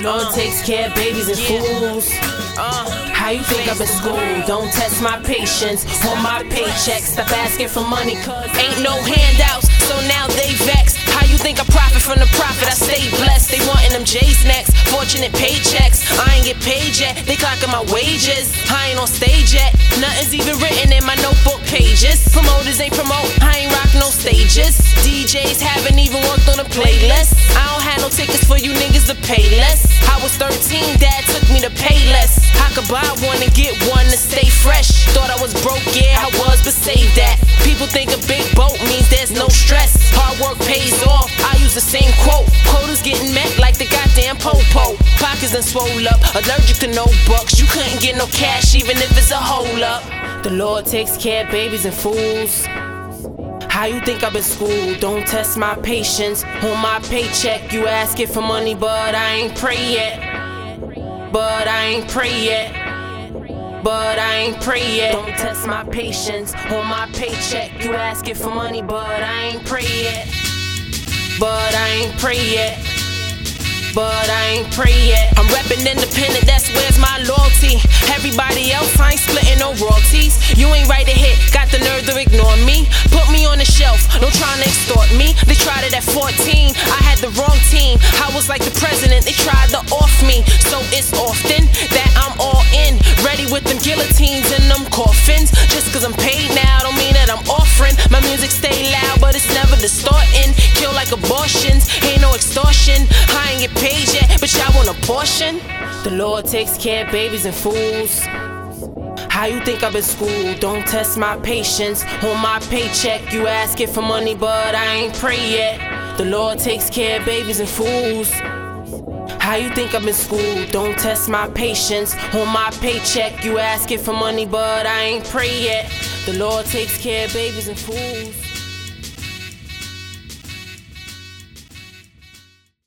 Lord uh. takes care of babies and fools. Uh. How you think I'm been school? Don't test my patience on my paycheck. Stop asking for money, cause ain't no handouts, so now they vex. How you think I profit from the profit? I stay blessed. They wantin' them J's next. Fortunate paychecks. I ain't get paid yet. They clocking my wages. I ain't on stage yet. Nothing's even written in my notebook pages. Promoters ain't promote. I ain't rock no stages. DJs haven't even worked on a playlist. I you niggas to pay less. I was 13, dad took me to pay less. I could buy one and get one to stay fresh. Thought I was broke, yeah, I was, but save that. People think a big boat means there's no stress. Hard work pays off. I use the same quote. Quotas getting met like the goddamn popo. Pockets done swole up, allergic to no bucks. You couldn't get no cash even if it's a hole up. The Lord takes care of babies and fools. How you think I've been schooled? Don't test my patience. On my paycheck, you asking for money, but I ain't pray yet. But I ain't pray yet. But I ain't pray yet. Don't test my patience. On my paycheck, you asking for money, but I ain't pray yet. But I ain't pray yet. But I ain't pray yet. I'm reppin' independent, that's where's my loyalty. Everybody else, I ain't splitting no royalties. You ain't right tried it at 14, I had the wrong team. I was like the president, they tried to off me. So it's often that I'm all in, ready with them guillotines and them coffins. Just cause I'm paid now, don't mean that I'm offering. My music stay loud, but it's never distorting. Kill like abortions, ain't no extortion. I ain't get paid yet, but y'all want a portion. The Lord takes care of babies and fools. How you think I've been schooled? Don't test my patience. On my paycheck, you asking for money, but I ain't pray yet. The Lord takes care of babies and fools. How you think I've been schooled? Don't test my patience. On my paycheck, you asking for money, but I ain't pray yet. The Lord takes care of babies and fools.